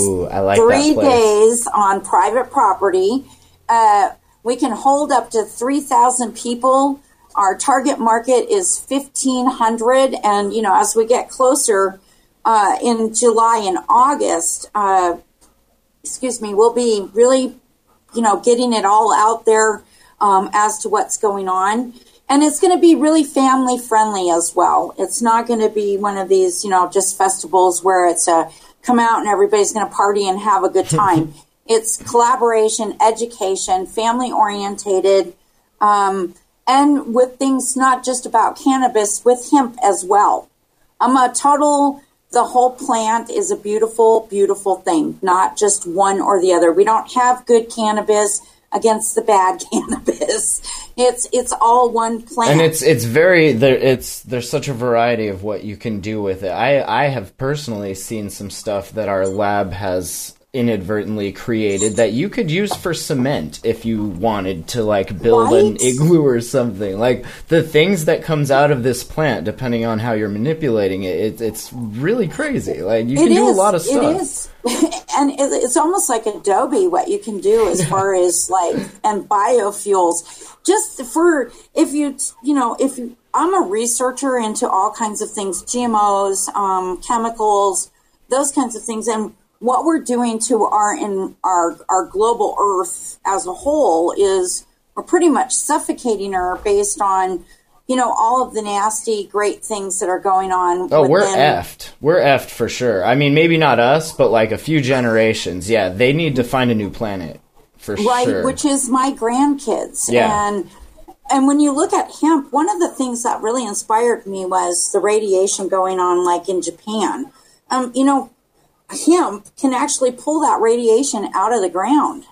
Ooh, I like that three days on private property. Uh, we can hold up to 3,000 people. Our target market is 1,500, and you know, as we get closer uh, in July and August, uh, excuse me, we'll be really, you know, getting it all out there um, as to what's going on. And it's going to be really family friendly as well. It's not going to be one of these, you know, just festivals where it's a come out and everybody's going to party and have a good time. it's collaboration, education, family orientated, um, and with things not just about cannabis, with hemp as well. I'm a total, the whole plant is a beautiful, beautiful thing, not just one or the other. We don't have good cannabis against the bad cannabis. It's it's all one plant. and it's it's very there it's there's such a variety of what you can do with it i i have personally seen some stuff that our lab has inadvertently created that you could use for cement if you wanted to like build an igloo or something. Like the things that comes out of this plant depending on how you're manipulating it, it it's really crazy. Like you can It do a lot of stuff. It is, and it, it's almost like Adobe what you can do as far as like and biofuels. Just for if you you know if you, I'm a researcher into all kinds of things, GMOs, um, chemicals, those kinds of things, and what we're doing to our in our our global Earth as a whole is we're pretty much suffocating her based on. You know all of the nasty, great things that are going on. Oh, we're effed. We're effed for sure. I mean, maybe not us, but like a few generations. Yeah, they need to find a new planet for right sure. Right, which is my grandkids Yeah. and and when you look at hemp one of the things that really inspired me was the radiation going on like in japan um, you know hemp can actually pull that radiation out of the ground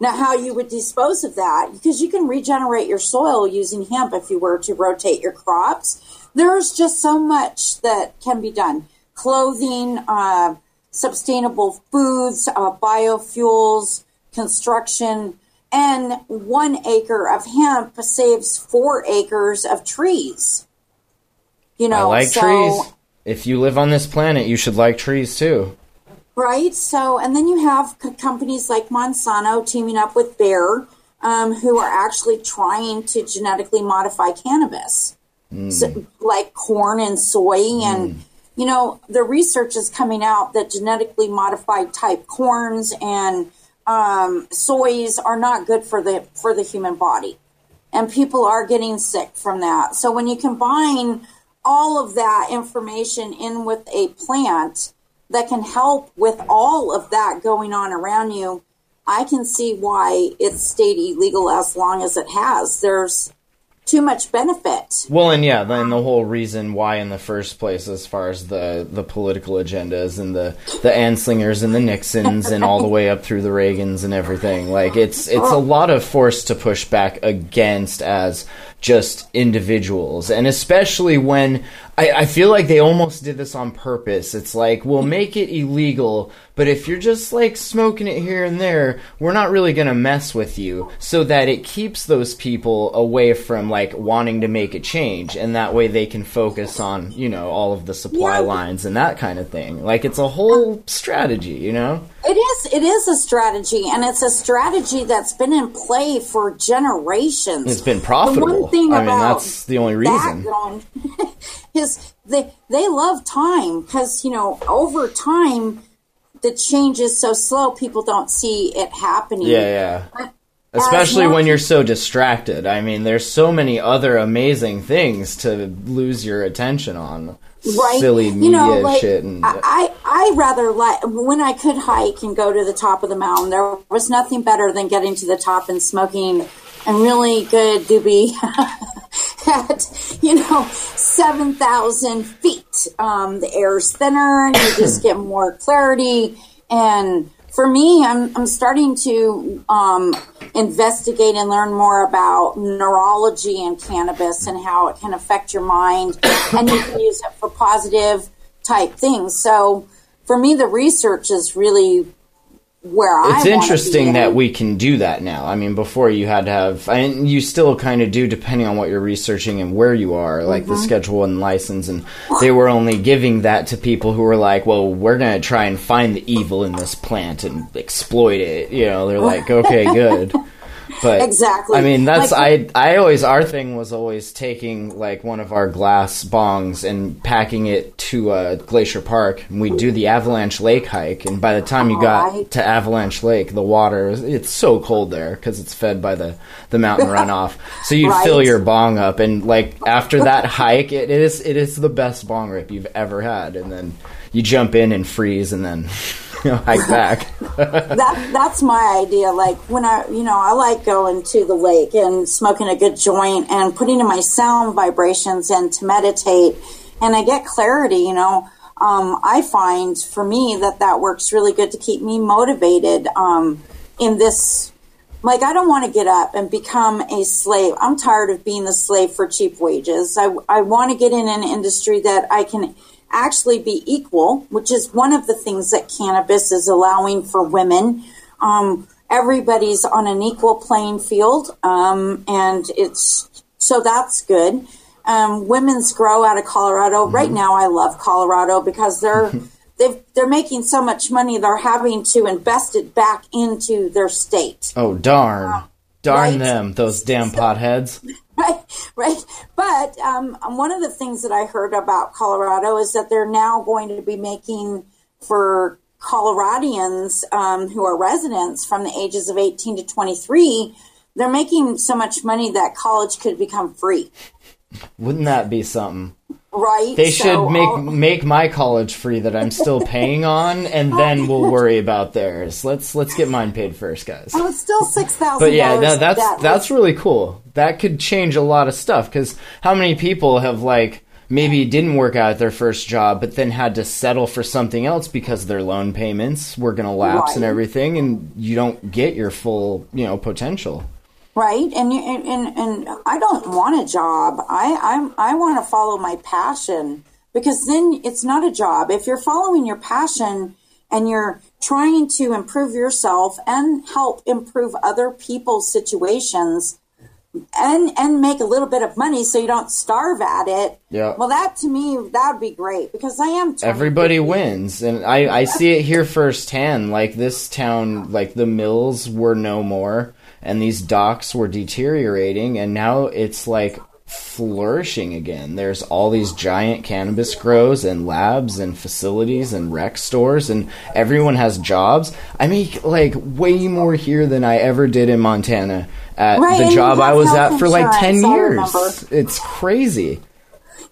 Now, how you would dispose of that, because you can regenerate your soil using hemp if you were to rotate your crops. There's just so much that can be done. Clothing, uh, sustainable foods, uh, biofuels, construction, and one acre of hemp saves four acres of trees. You know, I like so- trees. If you live on this planet, you should like trees too. Right. So, and then you have c- companies like Monsanto teaming up with Bayer, um, who are actually trying to genetically modify cannabis, so, like corn and soy. And, you know, the research is coming out that genetically modified type corns and um, soys are not good for the for the human body, and people are getting sick from that. So when you combine all of that information in with a plant that can help with all of that going on around you, I can see why it's stayed illegal as long as it has. There's too much benefit. Well, and yeah, then the whole reason why in the first place, as far as the the political agendas and the the Anslingers and the Nixons and all the way up through the Reagans and everything, like it's it's a oh. lot of force to push back against as just individuals, and especially when I, I feel like they almost did this on purpose. It's like we'll make it illegal, but if you're just like smoking it here and there, we're not really gonna mess with you, so that it keeps those people away from like wanting to make a change, and that way they can focus on you know all of the supply Yeah. lines and that kind of thing. Like it's a whole strategy, you know. It is it is a strategy and it's a strategy that's been in play for generations. It's been profitable. The one thing I mean, about that's the only reason. going is they they love time because you know over time the change is so slow people don't see it happening. Yeah, yeah. Especially when you're so distracted. I mean, there's so many other amazing things to lose your attention on. Right? Silly media you know, like, shit and I, I I rather like when I could hike and go to the top of the mountain. There was nothing better than getting to the top and smoking a really good doobie at you know seven thousand feet. Um, the air's thinner, and you just get more clarity. And for me, I'm I'm starting to um, investigate and learn more about neurology and cannabis and how it can affect your mind, and you can use it for positive type things. So for me, the research is really where I. it's be interesting that we can do that now. I mean, before you had to have, and you still kind of do, depending on what you're researching and where you are, like Mm-hmm. the Schedule and license, and they were only giving that to people who were like, "Well, we're gonna try and find the evil in this plant and exploit it." You know, they're like, "Okay, good." But Exactly. I mean, that's Like- I. I always our thing was always taking like one of our glass bongs and packing it to uh, Glacier Park, and we do the Avalanche Lake hike. And by the time you got Alright. to Avalanche Lake, the water it's so cold there because it's fed by the the mountain runoff. So you Right. fill your bong up, and like after that hike, it is it is the best bong rip you've ever had. And then you jump in and freeze, and then hike back. that that's my idea. Like when I, you know, I like going to the lake and smoking a good joint and putting in my sound vibrations and to meditate, and I get clarity. You know, um, I find for me that that works really good to keep me motivated um, in this. Like I don't want to get up and become a slave. I'm tired of being the slave for cheap wages. I I want to get in an industry that I can actually be equal, which is one of the things that cannabis is allowing for women. Um, everybody's on an equal playing field, um, and it's so that's good. Um, women's grow out of Colorado right now. I love Colorado because they're they've, they're making so much money. They're having to invest it back into their state. Oh darn, darn Right. them, those damn potheads. right, right. But um, one of the things that I heard about Colorado is that they're now going to be making for Coloradians um, who are residents from the ages of 18 to 23, they're making so much money that college could become free. Wouldn't that be something? Right? They So should make make my college free that I'm still paying on, and then we'll worry about theirs. Let's let's get mine paid first, guys. Oh, it's still six thousand. But yeah, that, that's that's really cool. That could change a lot of stuff because how many people have like maybe didn't work out at their first job, but then had to settle for something else because their loan payments were going to lapse and everything, and you don't get your full, you know, potential. Right? And you and, and and i don't want a job. I i'm i want to follow my passion because then it's not a job. If you're following your passion and you're trying to improve yourself and help improve other people's situations and and make a little bit of money so you don't starve at it Yeah. well that to me that would be great because i am Everybody wins, and I, I see it here firsthand. Like this town, like the mills were no more, and these docks were deteriorating, and now it's like flourishing again. There's all these giant cannabis grows and labs and facilities and rec stores, and everyone has jobs. I make like way more here than I ever did in Montana at Right, the job I was at for like ten years. It's crazy.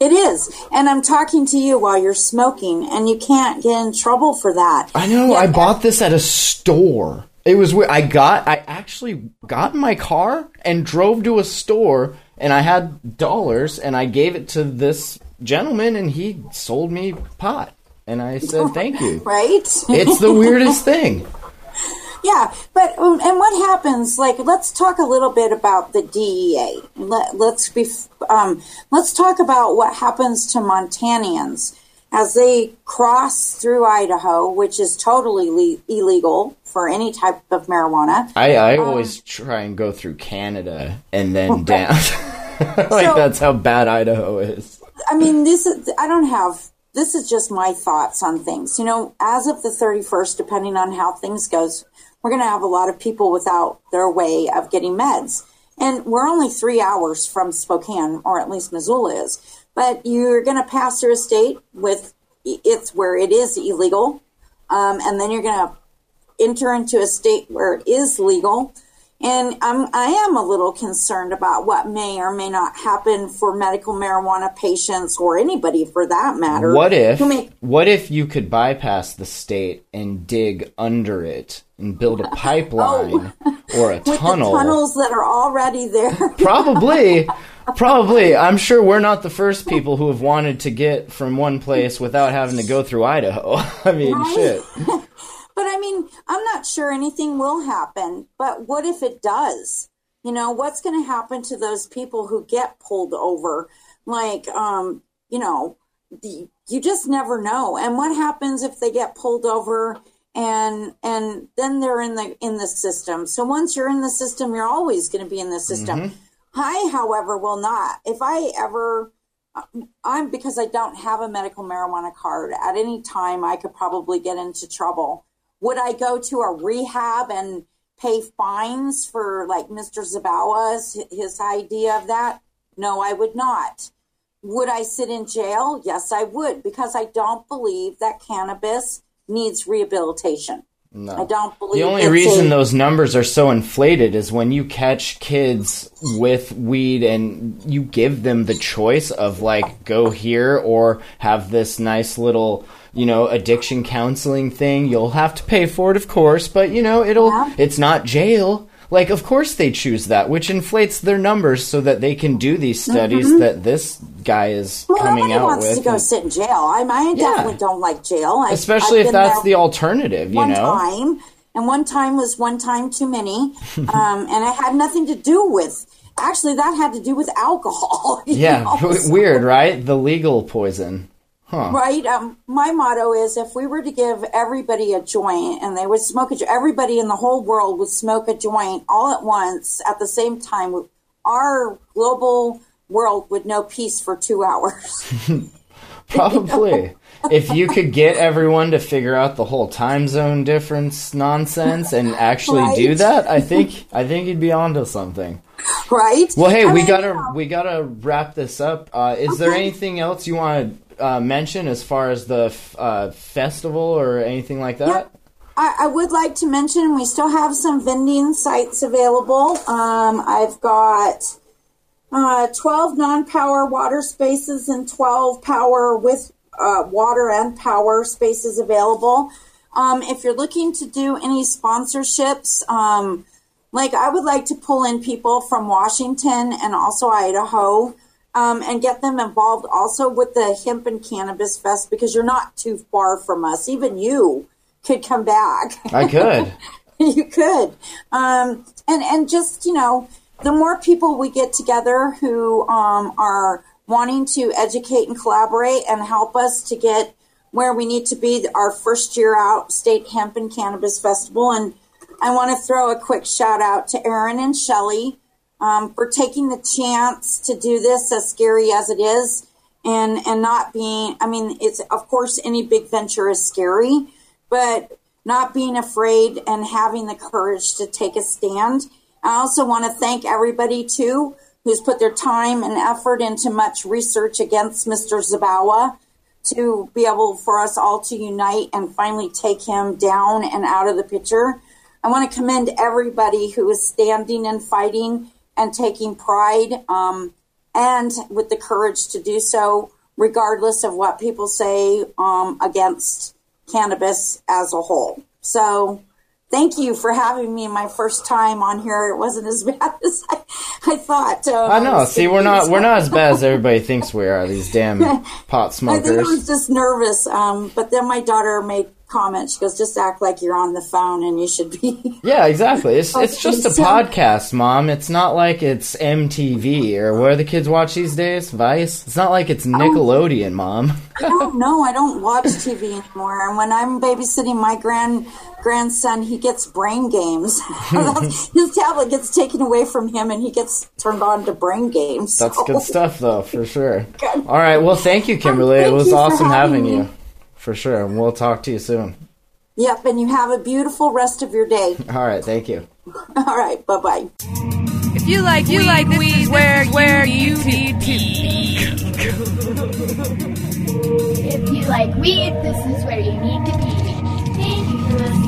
It is. And I'm talking to you while you're smoking, and you can't get in trouble for that. I know. Yeah, I bought this at a store. It was weird. I got. I actually got in my car and drove to a store, and I had dollars, and I gave it to this gentleman, and he sold me pot, and I said thank you. Right? It's the weirdest thing. yeah. But, um, and what happens, like, let's talk a little bit about the DEA. Let, let's be, um, let's talk about what happens to Montanians as they cross through Idaho, which is totally le- illegal for any type of marijuana. I, I Um, always try and go through Canada and then down. like So- that's how bad Idaho is. I mean, this is, I don't have, this is just my thoughts on things. You know, as of the 31st, depending on how things goes, we're going to have a lot of people without their way of getting meds. And we're only three hours from Spokane, or at least Missoula is. But you're going to pass through a state with, it's where it is illegal. Um, and then you're going to enter into a state where it is legal. And I'm, I am a little concerned about what may or may not happen for medical marijuana patients or anybody for that matter. What if may- what if you could bypass the state and dig under it and build a pipeline or a with tunnel? tunnels that are already there. Probably. Probably. I'm sure we're not the first people who have wanted to get from one place without having to go through Idaho. I mean, Right? shit. But I mean, I'm not sure anything will happen. But what if it does? You know, what's going to happen to those people who get pulled over? Like, um, you know, the, you just never know. And what happens if they get pulled over and and then they're in the in the system? So once you're in the system, you're always going to be in the system. I, however, will not. If I ever I'm because I don't have a medical marijuana card. At any time, I could probably get into trouble. Would I go to a rehab and pay fines for like Mr. Zabawa's his idea of that? No, I would not. Would I sit in jail? Yes, I would because I don't believe that cannabis needs rehabilitation. I don't believe The only reason a- those numbers are so inflated is when you catch kids with weed and you give them the choice of like go here or have this nice little, you know, addiction counseling thing. You'll have to pay for it, of course, but you know, it'll Yeah. it's not jail. Like of course they choose that, which inflates their numbers so that they can do these studies that this guy is Mm-hmm. Well, coming out wants with. to go and- sit in jail. I, I Yeah. definitely don't like jail. I, especially I've if that's the alternative, you one know. time, and one time was one time too many, um, and it had nothing to do with. Actually, that had to do with alcohol. Yeah, know, so- weird, right? The legal poison. Right. Um, my motto is if we were to give everybody a joint and they would smoke a jo- everybody in the whole world would smoke a joint all at once at the same time, our global world would know peace for two hours. Probably. if you could get everyone to figure out the whole time zone difference nonsense and actually do that, I think I think you'd be onto something. right. Well, hey, I we mean, gotta we gotta wrap this up. Uh, is there anything else you want to uh, mention as far as the f- uh, festival or anything like that? I, I would like to mention we still have some vending sites available. Um, I've got uh, 12 non power water spaces and 12 power with uh, water and power spaces available. Um, if you're looking to do any sponsorships, um, like I would like to pull in people from Washington and also Idaho. Um, and get them involved also with the Hemp and Cannabis Fest because you're not too far from us. Even you could come back. I could. you could. Um, and, and just, you know, the more people we get together who um, are wanting to educate and collaborate and help us to get where we need to be our first year out, State Hemp and Cannabis Festival. And I want to throw a quick shout out to Aaron and Shelly um, for taking the chance to do this, as scary as it is, and and not being. I mean, it's of course any big venture is scary, but not being afraid and having the courage to take a stand. I also want to thank everybody too who's put their time and effort into much research against Mr. Zabawa to be able for us all to unite and finally take him down and out of the picture. I want to commend everybody who is standing and fighting and taking pride um, and with the courage to do so, regardless of what people say um, against cannabis as a whole. So, thank you for having me my first time on here. It wasn't as bad as I, I thought. Uh, I know. See, we're not we're not as bad as everybody thinks we are. These damn pot smokers. I think I was just nervous. Um, but then my daughter made comment. She goes, "Just act like you're on the phone, and you should be." Yeah, exactly. It's it's just a podcast, mom. It's not like it's MTV or where the kids watch these days. Vice. It's not like it's Nickelodeon, mom. I don't know. I don't watch TV anymore. And when I'm babysitting my grand grandson, he gets brain games. His tablet gets taken away from him, and he gets turned on to brain games. That's good stuff, though, for sure. All right. Well, thank you, Kimberly. it Thank was awesome having having you, for sure. And we'll talk to you soon. Yep. And you have a beautiful rest of your day. All right. Thank you. All right. Bye bye. If you like you weed, like this is where, where you need to be. If you like weed, this is where you need to be. Thank you for listening to the